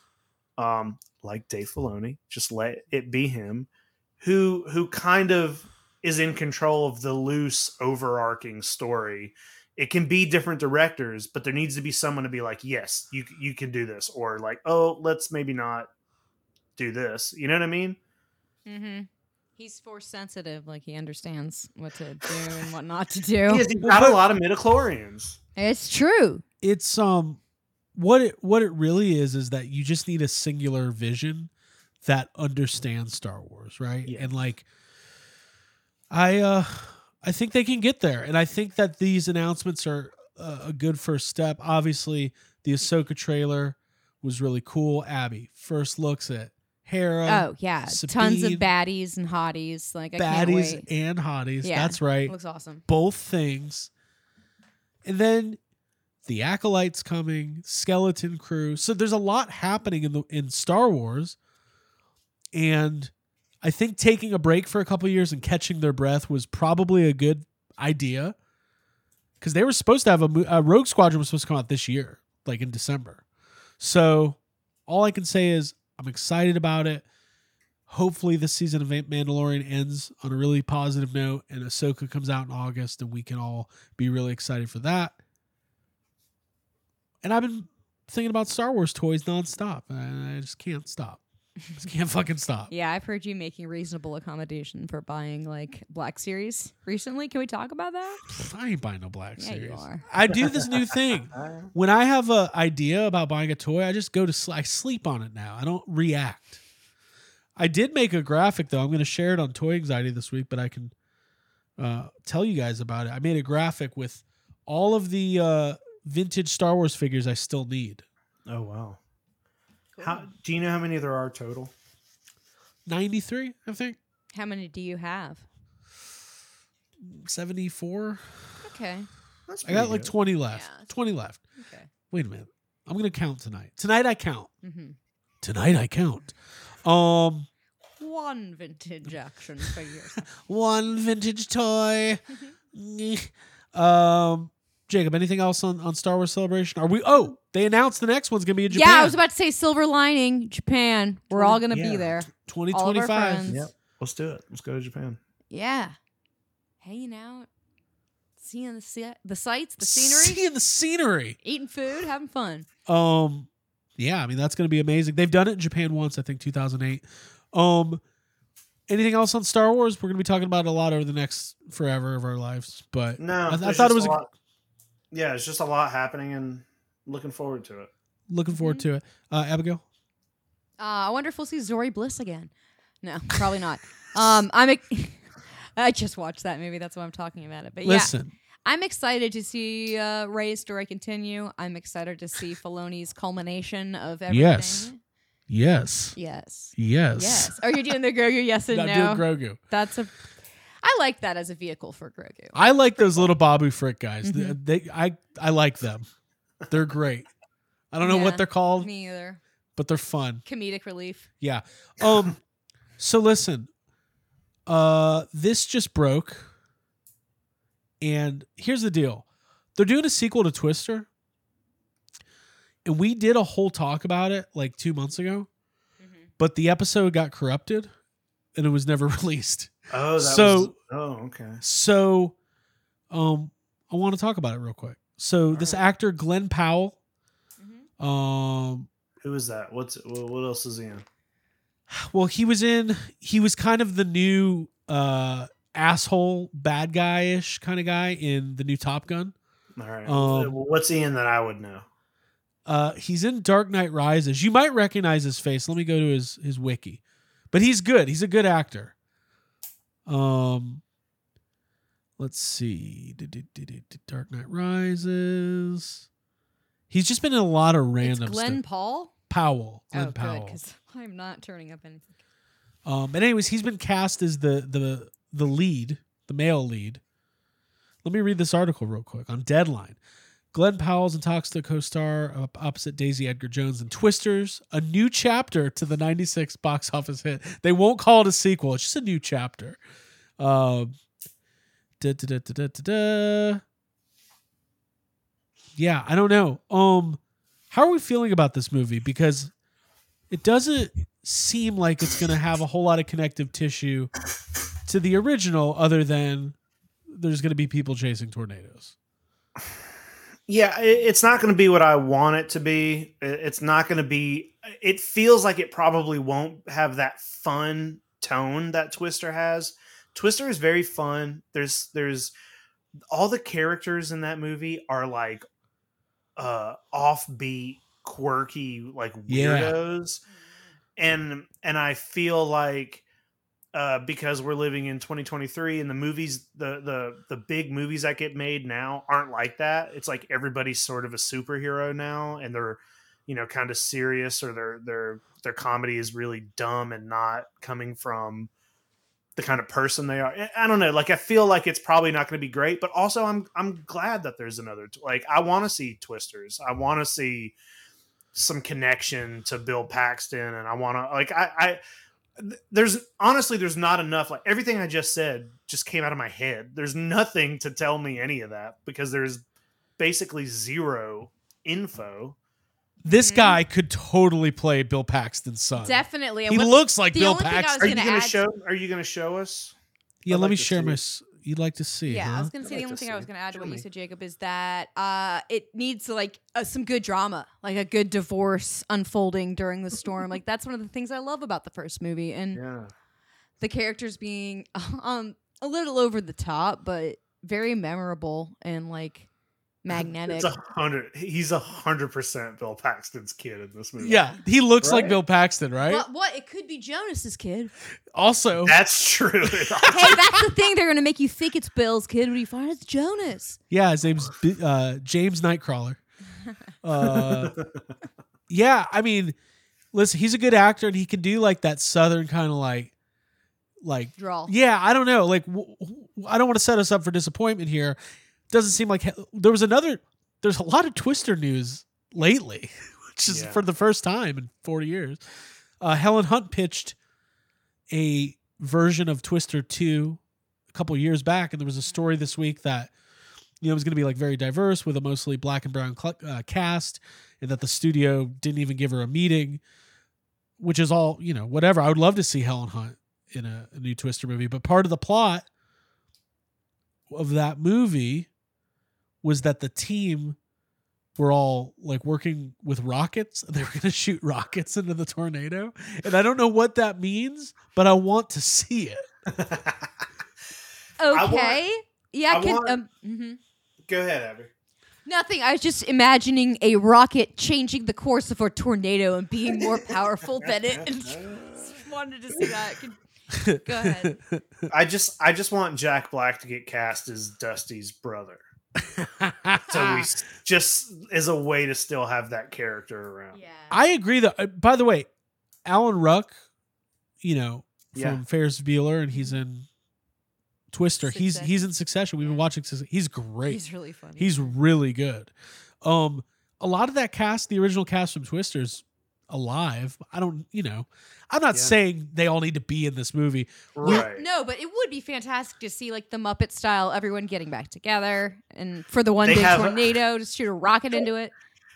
um like dave filoni just let it be him who who kind of is in control of the loose overarching story it can be different directors but there needs to be someone to be like yes you you can do this or like oh let's maybe not do this you know what i mean Mm-hmm. He's force sensitive, like he understands what to do and [laughs] what not to do. Because he's got a lot of midichlorians It's true. it's um what it what it really is is that you just need a singular vision that understands Star Wars, right? Yeah. And like I uh I think they can get there and I think that these announcements are a, a good first step. Obviously, the Ahsoka trailer was really cool. Abby first looks at Hera, oh yeah, tons of baddies and hotties. Like I can't baddies wait. and hotties. Yeah. That's right. Looks awesome. both things. And then the acolytes coming, skeleton crew. So there's a lot happening in the in Star Wars. And I think taking a break for a couple years and catching their breath was probably a good idea. Cuz they were supposed to have a, a Rogue Squadron was supposed to come out this year, like in December. So all I can say is I'm excited about it. Hopefully, this season of Mandalorian ends on a really positive note, and Ahsoka comes out in August, and we can all be really excited for that. And I've been thinking about Star Wars toys nonstop. and I just can't stop. Just [laughs] can't fucking stop. Yeah, I've heard you making reasonable accommodation for buying like Black Series recently. Can we talk about that? I ain't buying no Black Yeah, you Series. are. I do this new thing. [laughs] When I have a idea about buying a toy, I just go to sleep. I sleep on it now. I don't react. I did make a graphic though. I'm going to share it on Toy Anxiety this week, but I can uh, tell you guys about it. I made a graphic with all of the uh, vintage Star Wars figures I still need. oh wow how do you know how many there are total 93, I think. How many do you have? 74. Okay. That's I got pretty like 20 left. Yeah. 20 left. Okay. Wait a minute. I'm going to count tonight. Tonight I count. Mm-hmm. Tonight I count. Um One vintage action figure. [laughs] one vintage toy. [laughs] um, Jacob, anything else on, on Star Wars Celebration? Are we? Oh, they announced the next one's gonna be in Japan. Yeah, I was about to say Silver Lining, Japan. We're all gonna Yeah. be there. twenty all of twenty our five. friends. Yep. let's do it let's go to japan Yeah, hanging out, seeing the si- the sights, the scenery, Seeing the scenery. eating food, having fun. Um, yeah, I mean that's gonna be amazing. They've done it in Japan once, I think, two thousand eight. Um, anything else on Star Wars? We're gonna be talking about it a lot over the next forever of our lives. But no I, I thought it was a a- lot, yeah it's just a lot happening and looking forward to it looking forward Mm-hmm. to it. Uh, Abigail. Uh, I wonder if we'll see Zorii Bliss again. No, probably not. Um, I'm. ex- [laughs] I just watched that movie. That's why I'm talking about it. But yeah, Listen, I'm excited to see uh, Rey's story continue. I'm excited to see Filoni's culmination of everything. Yes. yes, Yes. yes, Yes. Are you doing the Grogu yes and [laughs] I'm no? doing Grogu. That's a. I like that as a vehicle for Grogu. I like those little Babu Frick guys. They, Mhm. they- I, I like them. They're great. I don't know Yeah. what they're called, Me either. but they're fun. Comedic relief. Yeah. Um. [laughs] so listen. Uh, this just broke, and here's the deal: they're doing a sequel to Twister, and we did a whole talk about it like two months ago, but the episode got corrupted, and it was never [laughs] released. Oh that So- was, oh okay So, um, I want to talk about it real quick. So this right. actor Glen Powell, Mhm. um, who is that what's what else is he in Well, he was in. He was kind of the new uh asshole bad guy ish kind of guy in the new Top Gun. All right. Um, What's he in that I would know? Uh, he's in Dark Knight Rises. You might recognize his face. Let me go to his his wiki, but he's good. He's a good actor. Um, let's see. Dark Knight Rises. He's just been in a lot of It's random Glen stuff. Paul. Powell. Glen oh, Powell. good, because I'm not turning up anything. Um, but anyways, he's been cast as the the the lead, the male lead. Let me read this article real quick on Deadline. Glen Powell's and talks to co-star opposite Daisy Edgar Jones and Twisters, a new chapter to the '96 box office hit. They won't call it a sequel; it's just a new chapter. Um, da, da, da. Yeah, I don't know. Um, how are we feeling about this movie? Because it doesn't seem like it's going to have a whole lot of connective tissue to the original, other than there's going to be people chasing tornadoes. Yeah, it's not going to be what I want it to be. It's not going to be. It feels like it probably won't have that fun tone that Twister has. Twister is very fun. There's there's all the characters in that movie are like uh offbeat, quirky, like Yeah. weirdos. And and I feel like uh, because we're living in 2023 and the movies the the the big movies that get made now aren't like that. It's like everybody's sort of a superhero now and they're you know kind of serious or their their their comedy is really dumb and not coming from the kind of person they are. I- don't know like i feel like it's probably not going to be great but also i'm i'm glad that there's another like i want to see twisters. I want to see some connection to bill paxton and i want to like i i there's honestly there's not enough like everything i just said just came out of my head there's nothing to tell me any of that because there's basically zero info This Mhm. guy could totally play Bill Paxton's son. Definitely. He what- looks like Bill only thing I was Paxton. are you gonna gonna add- show are you gonna show us Yeah, I'd let like me to share my. It. s- You'd like to see? Yeah, I was gonna say I'd the like only thing I was gonna add to Show what you said, Jacob, is that uh, it needs like uh, some good drama, like a good divorce unfolding during the storm. like that's one of the things I love about the first movie, and yeah the characters being [laughs] um a little over the top, but very memorable and like magnetic. it's a hundred he's a hundred percent bill paxton's kid in this movie Yeah, he looks like Bill Paxton, right? What, what? It could be Jonas's kid. Also, that's true [laughs] [laughs] hey, that's the thing. They're gonna make you think it's Bill's kid when you find it's Jonas. yeah, his name's uh, James Nightcrawler. [laughs] Uh, yeah, I mean, listen, he's a good actor and he can do like that southern kind of like, like Draw. Yeah, I don't know. Like, w- w- I don't want to set us up for disappointment here. Doesn't seem like there was another. There's a lot of Twister news lately, [laughs] which is Yeah. for the first time in 40 years. Uh, Helen Hunt pitched a version of Twister 2 a couple years back, and there was a story this week that you know it was going to be like very diverse with a mostly black and brown cl- uh, cast, and that the studio didn't even give her a meeting, which is all you know. Whatever. I would love to see Helen Hunt in a, a new Twister movie. But part of the plot of that movie was that the team were all like working with rockets and [laughs] they were going to shoot rockets into the tornado. And I don't know what that means, but I want to see it. [laughs] I want- Okay. yeah, I can, want- um, mhm. go ahead abby Nothing. I was just imagining a rocket changing the course of a tornado and being more powerful than it. [laughs] And just wanted to see that. Can- Go ahead. I just I just want Jack Black to get cast as Dusty's brother. So we [laughs] just as a way to still have that character around. Yeah. I agree though. Uh, By the way, Alan Ruck, you know, from Yeah. Ferris Bueller and he's in Twister. He's Succession. he's in Succession. We've been watching Succession. He's great. He's really funny. He's really good. Um, a lot of that cast, the original cast from Twister's alive. I don't, you know, I'm not Yeah. saying they all need to be in this movie. Yeah, Right. no, but it would be fantastic to see like the Muppet style, everyone getting back together, and for the one They big have a- tornado, just shoot a rocket into it.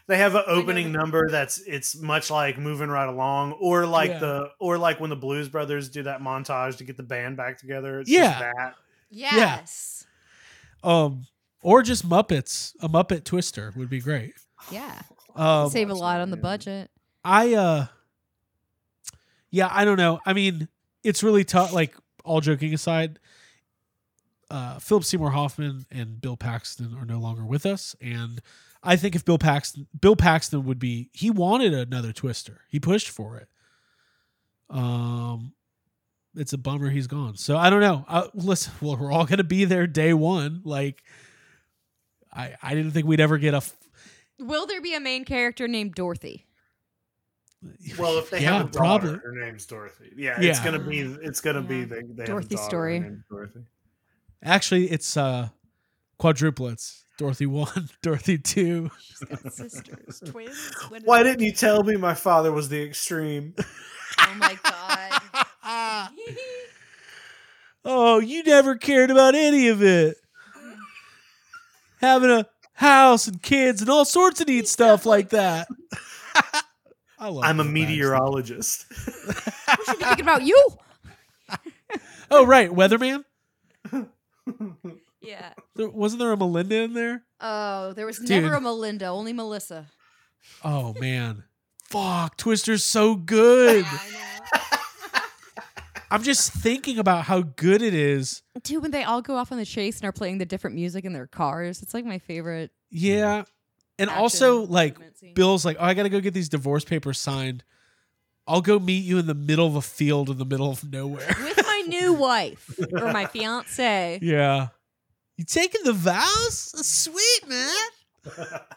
They have an opening number that's it's much like moving right along, or like Yeah. the or like when the Blues Brothers do that montage to get the band back together. It's Yeah. just that. Yes. Um, or just Muppets. A Muppet Twister would be great. Yeah. Um, Save a lot on the budget. I uh yeah, I don't know. I mean, it's really tough. Like all joking aside, uh, Philip Seymour Hoffman and Bill Paxton are no longer with us, and I think if Bill Paxton, Bill Paxton would be, he wanted another Twister. He pushed for it. Um, it's a bummer he's gone. So I don't know. Uh, listen, [laughs] well, we're all gonna be there day one. Like, I I didn't think we'd ever get a. F- Will there be a main character named Dorothy? [laughs] Well, if they Yeah, have a daughter, probably. her name's Dorothy. Yeah, it's gonna be it's gonna be the they Dorothy story. Dorothy. Actually, it's uh quadruplets. Dorothy one, [laughs] Dorothy two. She's got sisters, [laughs] twins. What is Why didn't you tell me my father was the extreme? Oh my god. oh, you never cared about any of it. Having a house and kids and all sorts of neat stuff like that. I love I'm a Bill Paxton. meteorologist. we should be thinking about you. Oh, right, Weatherman. [laughs] Yeah. There, wasn't there a Melinda in there? Oh, there was Dude. never a Melinda, only Melissa. Oh man, fuck, Twister's so good. I know. I'm just thinking about how good it is. Dude, when they all go off on the chase and are playing the different music in their cars, it's like my favorite. Yeah, and action also like scene. Bill's like, oh, I gotta go get these divorce papers signed. I'll go meet you in the middle of a field in the middle of nowhere. [laughs] with my new [laughs] wife or my fiance. yeah. You taking the vows? Sweet, man.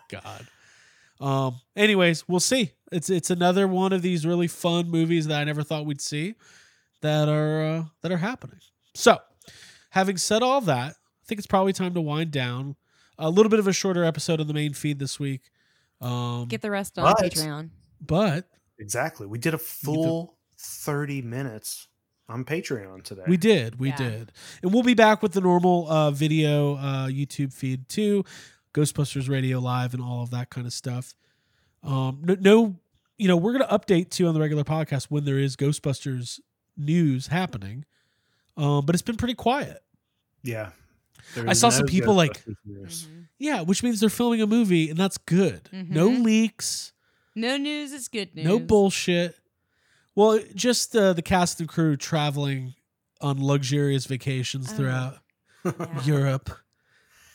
God. Um, anyways, we'll see. It's it's another one of these really fun movies that I never thought we'd see that are uh, that are happening. So, having said all that, I think it's probably time to wind down. A little bit of a shorter episode on the main feed this week. Um, Get the rest on But- Patreon. but exactly. We did a full 30 minutes on Patreon today. We did, we Yeah. did, and we'll be back with the normal uh, video uh, YouTube feed too, Ghostbusters Radio Live and all of that kind of stuff. Um, no, no, you know, we're gonna update too on the regular podcast when there is Ghostbusters news happening, um, but it's been pretty quiet. Yeah. There I is saw some people, like- Ghostbusters news. Mhm. Yeah, which means they're filming a movie, and that's good. No Mhm. leaks, No news is good news. no bullshit. Well, just uh, the cast and crew traveling on luxurious vacations Oh. throughout. Yeah. Europe.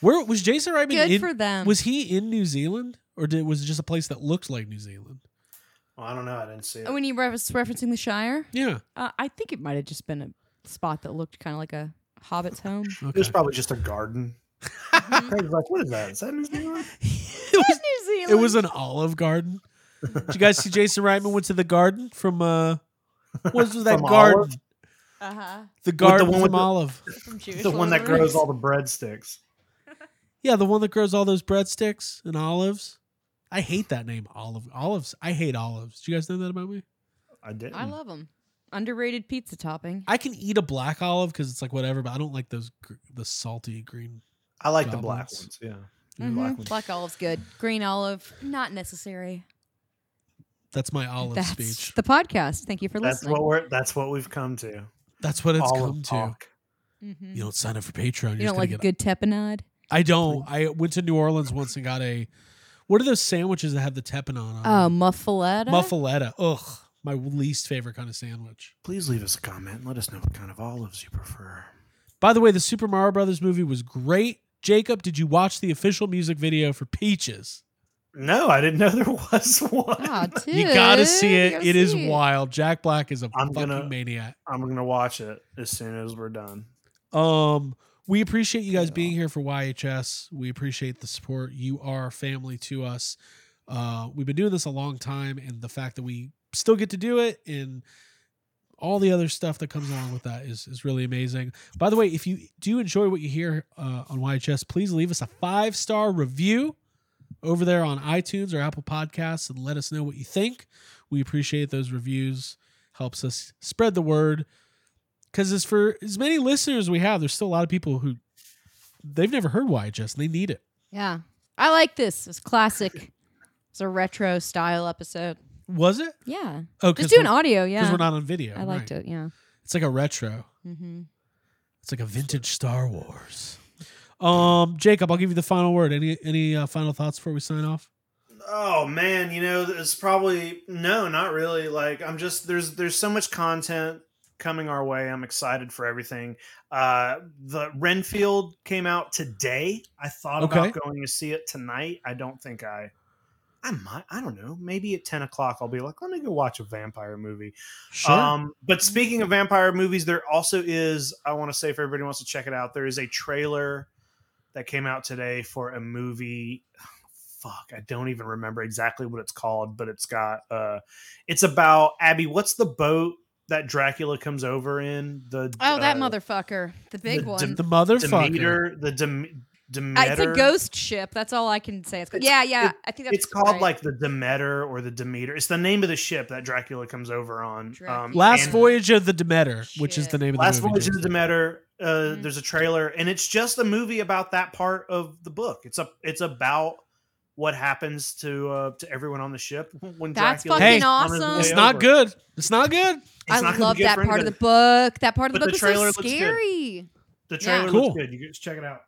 Where was Jason Reitman? Good in, for them. Was he in New Zealand, or did, was it just a place that looked like New Zealand? Well, I don't know. I didn't see it. when you was referencing the Shire, Yeah. uh, I think it might have just been a spot that looked kind of like a hobbit's home. [laughs] It Okay. was probably just a garden. Craig's like, what is that? Is that New Zealand? [laughs] it, was, New Zealand. it was an olive garden. Did you guys see [laughs] Jason Reitman went to the garden from uh what was that From garden? Olive? uh huh The garden one with from the- Olive. from The one that grows all the breadsticks. Yeah, the one that grows all those breadsticks and olives. I hate that name, olive. Olives. I hate olives. Do you guys know that about me? I did. I love them. Underrated pizza topping. I can eat a black olive because it's like whatever, but I don't like those gr- the salty green. I like the black Goblins. ones. Yeah. The Mhm. black ones. Black olive's good. Green olive, not necessary. That's my olive That's speech. the podcast. Thank you for listening. That's listening. what we're. That's what we've come to. That's what it's Olive come to. talk. Mhm. You don't sign up for Patreon. You're You just don't gonna like get a good tapenade? I don't. I went to New Orleans once and got a. What are those sandwiches that have the tepanon on? Oh, them? muffaletta. muffaletta. Ugh, my least favorite kind of sandwich. Please leave us a comment and let us know what kind of olives you prefer. By the way, the Super Mario Brothers movie was great. Jacob, did you watch the official music video for Peaches? No, I didn't know there was [laughs] one. You gotta see you it. gotta It is see it. wild. Jack Black is a I'm fucking gonna- maniac. I'm gonna watch it as soon as we're done. Um, we appreciate you guys being here for YHS. We appreciate the support. You are family to us. Uh, we've been doing this a long time, and the fact that we still get to do it and all the other stuff that comes along with that is is really amazing. By the way, if you do enjoy what you hear uh, on YHS, please leave us a five star review over there on iTunes or Apple Podcasts and let us know what you think. We appreciate those reviews. Helps us spread the word because as for as many listeners we have, there's still a lot of people who they've never heard YHS and they need it. Yeah, I like this. It's classic. It's a retro style episode. Was it? Yeah, Oh, just doing we're, Yeah, Because we're not on video. I liked right. it. Yeah. It's like a retro. Mm-hmm. It's like a vintage Star Wars. Um, Jacob, I'll give you the final word. Any any uh, final thoughts before we sign off? Oh man, you know, it's probably no, not really. Like I'm just there's there's so much content coming our way. I'm excited for everything. Uh the Renfield came out today. I thought Okay. about going to see it tonight. I don't think I I might I don't know. Maybe at 10 o'clock I'll be like, let me go watch a vampire movie. Sure. Um, but speaking of vampire movies, there also is, I want to say if everybody wants to check it out, there is a trailer that came out today for a movie. [sighs] Fuck, I don't even remember exactly what it's called, but it's got uh it's about Abby, what's the boat that Dracula comes over in? The Oh, that uh, motherfucker, the big the one. Dem- the motherfucker. Demeter, the Dem- Uh, it's a ghost ship. That's all I can say. It's, It's- yeah, yeah. it- I think that's It's called right. like the Demeter or the Demeter. It's the name of the ship that Dracula comes over on. Um, Last and- Voyage of the Demeter, which is the name of Last the movie. Last voyage of the Demeter. Uh, Mhm. There's a trailer, and it's just a movie about that part of the book. It's a it's about what happens to uh, to everyone on the ship [laughs] when That's Dracula fucking is on his awesome. way It's not over. good. It's not good. It's I not love that for part of the book. That part of the But book the was so trailer looks good. scary. The Yeah. trailer Cool. looks good. You guys check it out.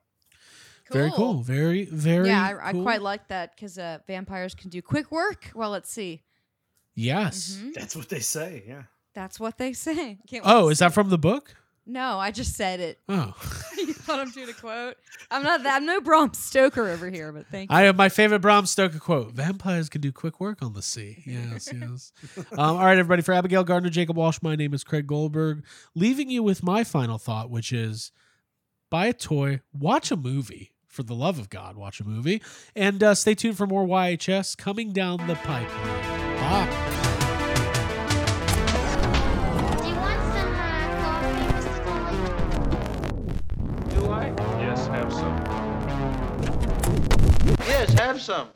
Very cool. Very very. Yeah, I, I quite like that because uh, vampires can do quick work. Well, let's see. Yes. Mhm. That's what they say. Yeah. That's what they say. [laughs] Can't Oh, is that it. from the book? No, I just said it. Oh, [laughs] you thought I'm doing a quote? I'm not. that I'm no Bram Stoker over here, but thank you. I have my favorite Bram Stoker quote: "Vampires can do quick work on the sea." [laughs] Yes, yes. um, all right, everybody. For Abigail Gardner, Jacob Walsh, my name is Craig Goldberg. Leaving you with my final thought, which is: buy a toy, watch a movie. For the love of God, watch a movie, and uh, stay tuned for more YHS coming down the pipe. Bye. Do you want some uh, coffee, Mr. Tully? Do I? Yes, have some. Yes, have some.